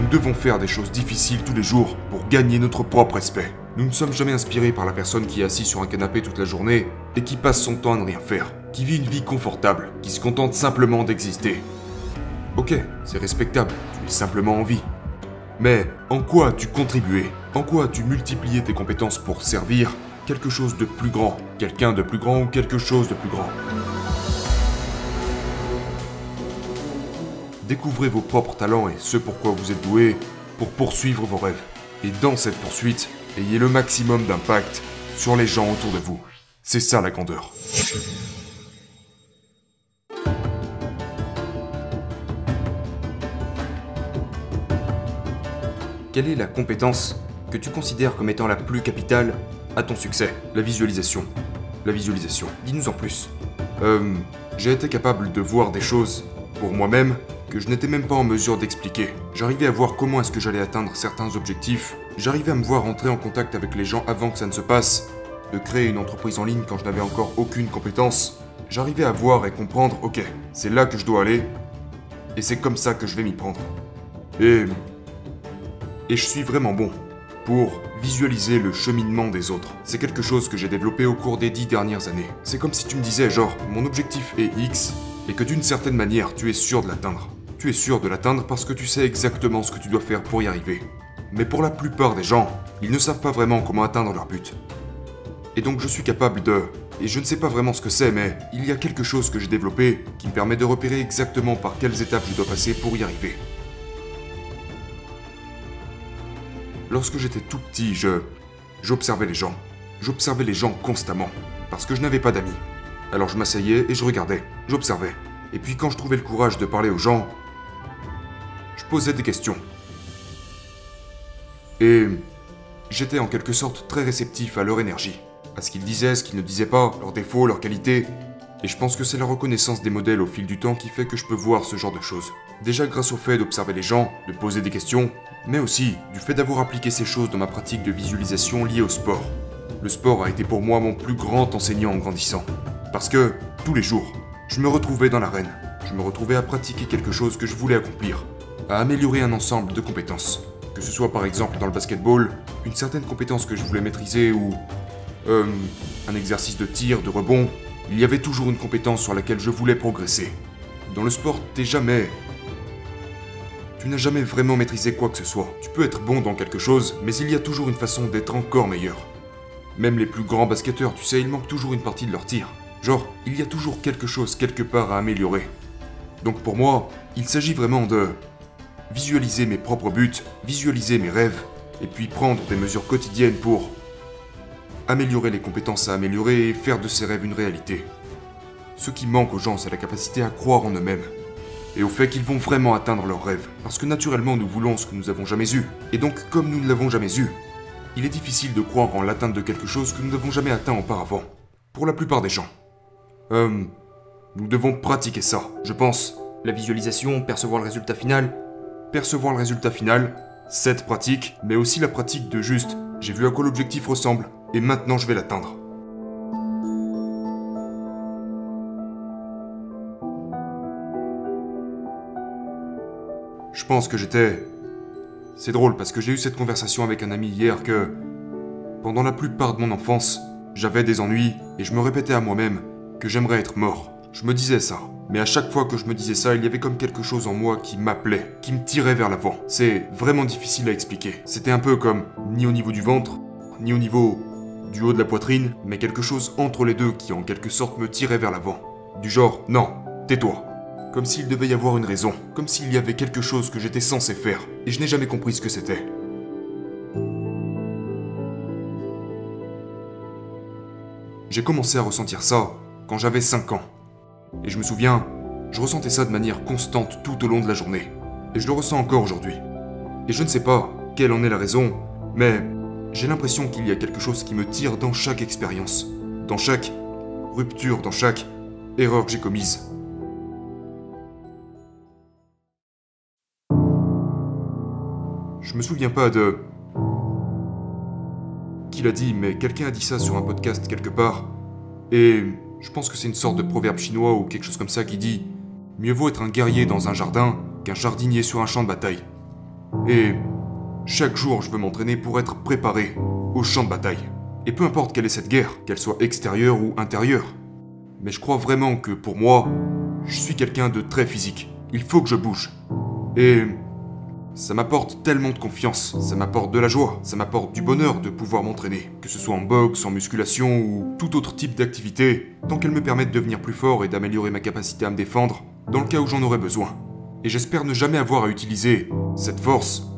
Nous devons faire des choses difficiles tous les jours pour gagner notre propre respect. Nous ne sommes jamais inspirés par la personne qui est assise sur un canapé toute la journée et qui passe son temps à ne rien faire, qui vit une vie confortable, qui se contente simplement d'exister. Ok, c'est respectable, tu es simplement en vie. Mais en quoi as-tu contribué? En quoi as-tu multiplié tes compétences pour servir quelque chose de plus grand, quelqu'un de plus grand ou quelque chose de plus grand? Découvrez vos propres talents et ce pourquoi vous êtes doué pour poursuivre vos rêves. Et dans cette poursuite, ayez le maximum d'impact sur les gens autour de vous. C'est ça la grandeur. Quelle est la compétence que tu considères comme étant la plus capitale à ton succès? La visualisation. La visualisation. Dis-nous en plus. Euh, j'ai été capable de voir des choses pour moi-même que je n'étais même pas en mesure d'expliquer. J'arrivais à voir comment est-ce que j'allais atteindre certains objectifs, j'arrivais à me voir entrer en contact avec les gens avant que ça ne se passe, de créer une entreprise en ligne quand je n'avais encore aucune compétence. J'arrivais à voir et comprendre, ok, c'est là que je dois aller, et c'est comme ça que je vais m'y prendre. Et... Et je suis vraiment bon pour visualiser le cheminement des autres. C'est quelque chose que j'ai développé au cours des dix dernières années. C'est comme si tu me disais genre, mon objectif est X, et que d'une certaine manière, tu es sûr de l'atteindre. Tu es sûr de l'atteindre parce que tu sais exactement ce que tu dois faire pour y arriver. Mais pour la plupart des gens, ils ne savent pas vraiment comment atteindre leur but. Et donc je suis capable de... Et je ne sais pas vraiment ce que c'est, mais il y a quelque chose que j'ai développé qui me permet de repérer exactement par quelles étapes je dois passer pour y arriver. Lorsque j'étais tout petit, je... J'observais les gens. J'observais les gens constamment. Parce que je n'avais pas d'amis. Alors je m'asseyais et je regardais. J'observais. Et puis quand je trouvais le courage de parler aux gens, je posais des questions. Et j'étais en quelque sorte très réceptif à leur énergie, à ce qu'ils disaient, ce qu'ils ne disaient pas, leurs défauts, leurs qualités. Et je pense que c'est la reconnaissance des modèles au fil du temps qui fait que je peux voir ce genre de choses. Déjà grâce au fait d'observer les gens, de poser des questions, mais aussi du fait d'avoir appliqué ces choses dans ma pratique de visualisation liée au sport. Le sport a été pour moi mon plus grand enseignant en grandissant. Parce que, tous les jours, je me retrouvais dans l'arène. Je me retrouvais à pratiquer quelque chose que je voulais accomplir, à améliorer un ensemble de compétences. Que ce soit par exemple dans le basketball, une certaine compétence que je voulais maîtriser ou euh, un exercice de tir, de rebond, il y avait toujours une compétence sur laquelle je voulais progresser. Dans le sport, t'es jamais... Tu n'as jamais vraiment maîtrisé quoi que ce soit. Tu peux être bon dans quelque chose, mais il y a toujours une façon d'être encore meilleur. Même les plus grands basketteurs, tu sais, il manque toujours une partie de leur tir. Genre, il y a toujours quelque chose quelque part à améliorer. Donc pour moi, il s'agit vraiment de visualiser mes propres buts, visualiser mes rêves, et puis prendre des mesures quotidiennes pour améliorer les compétences à améliorer et faire de ces rêves une réalité. Ce qui manque aux gens, c'est la capacité à croire en eux-mêmes. Et au fait qu'ils vont vraiment atteindre leurs rêves. Parce que naturellement, nous voulons ce que nous n'avons jamais eu. Et donc, comme nous ne l'avons jamais eu, il est difficile de croire en l'atteinte de quelque chose que nous n'avons jamais atteint auparavant. Pour la plupart des gens. Euh, nous devons pratiquer ça, je pense. La visualisation, percevoir le résultat final. Percevoir le résultat final, cette pratique, mais aussi la pratique de juste, j'ai vu à quoi l'objectif ressemble, et maintenant je vais l'atteindre. Je pense que j'étais... C'est drôle parce que j'ai eu cette conversation avec un ami hier que... Pendant la plupart de mon enfance, j'avais des ennuis et je me répétais à moi-même que j'aimerais être mort. Je me disais ça. Mais à chaque fois que je me disais ça, il y avait comme quelque chose en moi qui m'appelait, qui me tirait vers l'avant. C'est vraiment difficile à expliquer. C'était un peu comme ni au niveau du ventre, ni au niveau du haut de la poitrine, mais quelque chose entre les deux qui en quelque sorte me tirait vers l'avant. Du genre, non, tais-toi. Comme s'il devait y avoir une raison, comme s'il y avait quelque chose que j'étais censé faire, et je n'ai jamais compris ce que c'était. J'ai commencé à ressentir ça quand j'avais 5 ans. Et je me souviens, je ressentais ça de manière constante tout au long de la journée. Et je le ressens encore aujourd'hui. Et je ne sais pas quelle en est la raison, mais j'ai l'impression qu'il y a quelque chose qui me tire dans chaque expérience, dans chaque rupture, dans chaque erreur que j'ai commise. Je me souviens pas de... Qui l'a dit, mais quelqu'un a dit ça sur un podcast quelque part. Et je pense que c'est une sorte de proverbe chinois ou quelque chose comme ça qui dit Mieux vaut être un guerrier dans un jardin qu'un jardinier sur un champ de bataille. Et chaque jour, je veux m'entraîner pour être préparé au champ de bataille. Et peu importe quelle est cette guerre, qu'elle soit extérieure ou intérieure. Mais je crois vraiment que pour moi, je suis quelqu'un de très physique. Il faut que je bouge. Et ça m'apporte tellement de confiance, ça m'apporte de la joie, ça m'apporte du bonheur de pouvoir m'entraîner, que ce soit en boxe, en musculation ou tout autre type d'activité, tant qu'elle me permet de devenir plus fort et d'améliorer ma capacité à me défendre, dans le cas où j'en aurais besoin. Et j'espère ne jamais avoir à utiliser cette force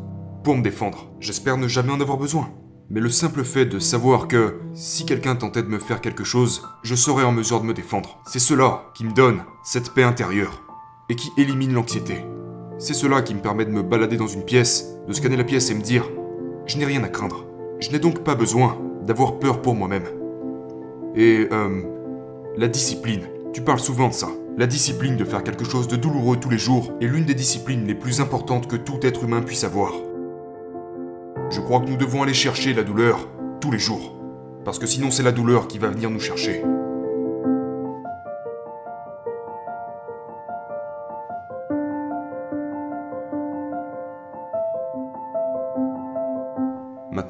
pour me défendre. J'espère ne jamais en avoir besoin. Mais le simple fait de savoir que si quelqu'un tentait de me faire quelque chose, je serais en mesure de me défendre. C'est cela qui me donne cette paix intérieure et qui élimine l'anxiété. C'est cela qui me permet de me balader dans une pièce, de scanner la pièce et me dire je n'ai rien à craindre. Je n'ai donc pas besoin d'avoir peur pour moi-même. Et euh, la discipline. Tu parles souvent de ça. La discipline de faire quelque chose de douloureux tous les jours est l'une des disciplines les plus importantes que tout être humain puisse avoir. Je crois que nous devons aller chercher la douleur tous les jours. Parce que sinon c'est la douleur qui va venir nous chercher.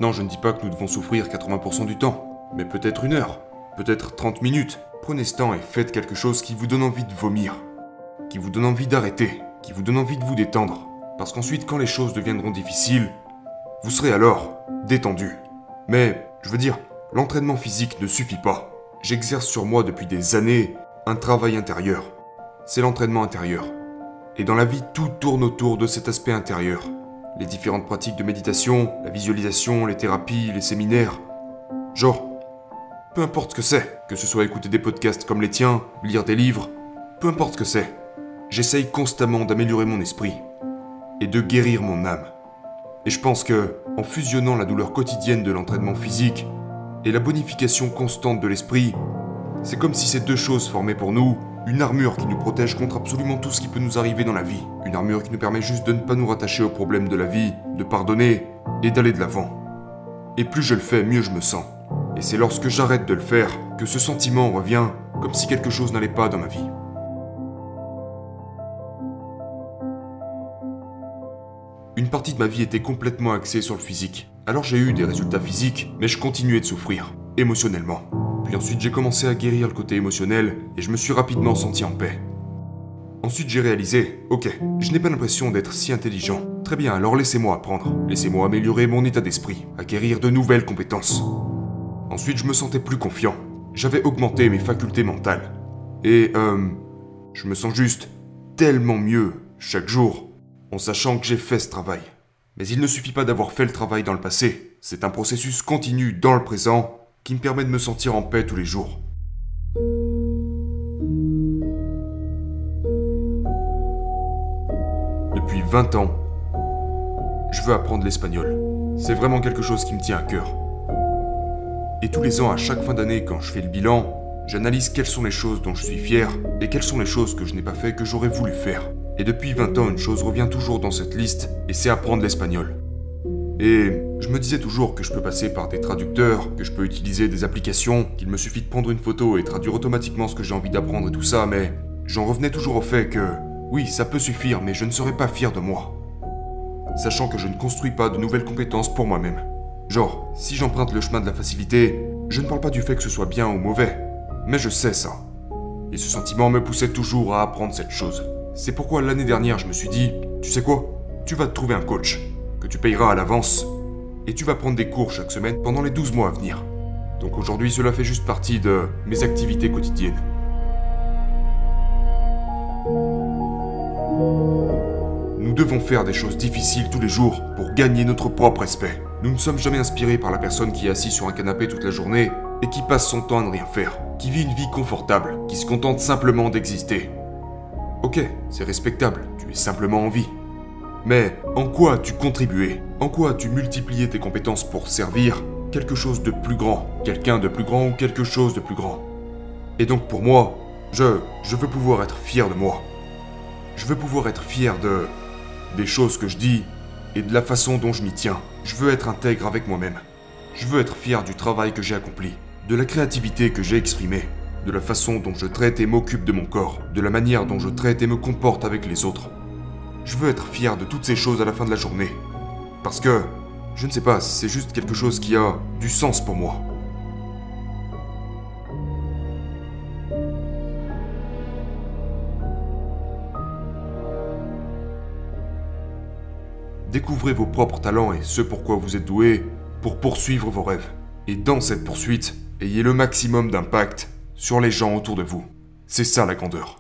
Maintenant, je ne dis pas que nous devons souffrir 80% du temps, mais peut-être une heure, peut-être 30 minutes. Prenez ce temps et faites quelque chose qui vous donne envie de vomir, qui vous donne envie d'arrêter, qui vous donne envie de vous détendre. Parce qu'ensuite, quand les choses deviendront difficiles, vous serez alors détendu. Mais, je veux dire, l'entraînement physique ne suffit pas. J'exerce sur moi depuis des années un travail intérieur. C'est l'entraînement intérieur. Et dans la vie, tout tourne autour de cet aspect intérieur les différentes pratiques de méditation, la visualisation, les thérapies, les séminaires. Genre, peu importe ce que c'est, que ce soit écouter des podcasts comme les tiens, lire des livres, peu importe ce que c'est, j'essaye constamment d'améliorer mon esprit et de guérir mon âme. Et je pense que, en fusionnant la douleur quotidienne de l'entraînement physique et la bonification constante de l'esprit, c'est comme si ces deux choses formaient pour nous une armure qui nous protège contre absolument tout ce qui peut nous arriver dans la vie. Une armure qui nous permet juste de ne pas nous rattacher aux problèmes de la vie, de pardonner et d'aller de l'avant. Et plus je le fais, mieux je me sens. Et c'est lorsque j'arrête de le faire que ce sentiment revient comme si quelque chose n'allait pas dans ma vie. Une partie de ma vie était complètement axée sur le physique. Alors j'ai eu des résultats physiques, mais je continuais de souffrir, émotionnellement. Puis ensuite j'ai commencé à guérir le côté émotionnel et je me suis rapidement senti en paix. Ensuite j'ai réalisé, ok, je n'ai pas l'impression d'être si intelligent. Très bien, alors laissez-moi apprendre. Laissez-moi améliorer mon état d'esprit, acquérir de nouvelles compétences. Ensuite je me sentais plus confiant. J'avais augmenté mes facultés mentales. Et euh... Je me sens juste tellement mieux chaque jour en sachant que j'ai fait ce travail. Mais il ne suffit pas d'avoir fait le travail dans le passé. C'est un processus continu dans le présent qui me permet de me sentir en paix tous les jours. Depuis 20 ans, je veux apprendre l'espagnol. C'est vraiment quelque chose qui me tient à cœur. Et tous les ans, à chaque fin d'année, quand je fais le bilan, j'analyse quelles sont les choses dont je suis fier et quelles sont les choses que je n'ai pas fait que j'aurais voulu faire. Et depuis 20 ans, une chose revient toujours dans cette liste, et c'est apprendre l'espagnol. Et je me disais toujours que je peux passer par des traducteurs, que je peux utiliser des applications, qu'il me suffit de prendre une photo et traduire automatiquement ce que j'ai envie d'apprendre et tout ça, mais j'en revenais toujours au fait que, oui, ça peut suffire, mais je ne serais pas fier de moi. Sachant que je ne construis pas de nouvelles compétences pour moi-même. Genre, si j'emprunte le chemin de la facilité, je ne parle pas du fait que ce soit bien ou mauvais, mais je sais ça. Et ce sentiment me poussait toujours à apprendre cette chose. C'est pourquoi l'année dernière, je me suis dit, tu sais quoi? Tu vas te trouver un coach tu payeras à l'avance, et tu vas prendre des cours chaque semaine pendant les 12 mois à venir. Donc aujourd'hui, cela fait juste partie de mes activités quotidiennes. Nous devons faire des choses difficiles tous les jours pour gagner notre propre respect. Nous ne sommes jamais inspirés par la personne qui est assise sur un canapé toute la journée et qui passe son temps à ne rien faire, qui vit une vie confortable, qui se contente simplement d'exister. Ok, c'est respectable, tu es simplement en vie. Mais en quoi as-tu contribué? En quoi as-tu multiplié tes compétences pour servir quelque chose de plus grand Quelqu'un de plus grand ou quelque chose de plus grand? Et donc pour moi, je, je veux pouvoir être fier de moi. Je veux pouvoir être fier de... des choses que je dis et de la façon dont je m'y tiens. Je veux être intègre avec moi-même. Je veux être fier du travail que j'ai accompli, de la créativité que j'ai exprimée, de la façon dont je traite et m'occupe de mon corps, de la manière dont je traite et me comporte avec les autres. Je veux être fier de toutes ces choses à la fin de la journée. Parce que, je ne sais pas, c'est juste quelque chose qui a du sens pour moi. Découvrez vos propres talents et ce pourquoi vous êtes doué pour poursuivre vos rêves. Et dans cette poursuite, ayez le maximum d'impact sur les gens autour de vous. C'est ça la grandeur.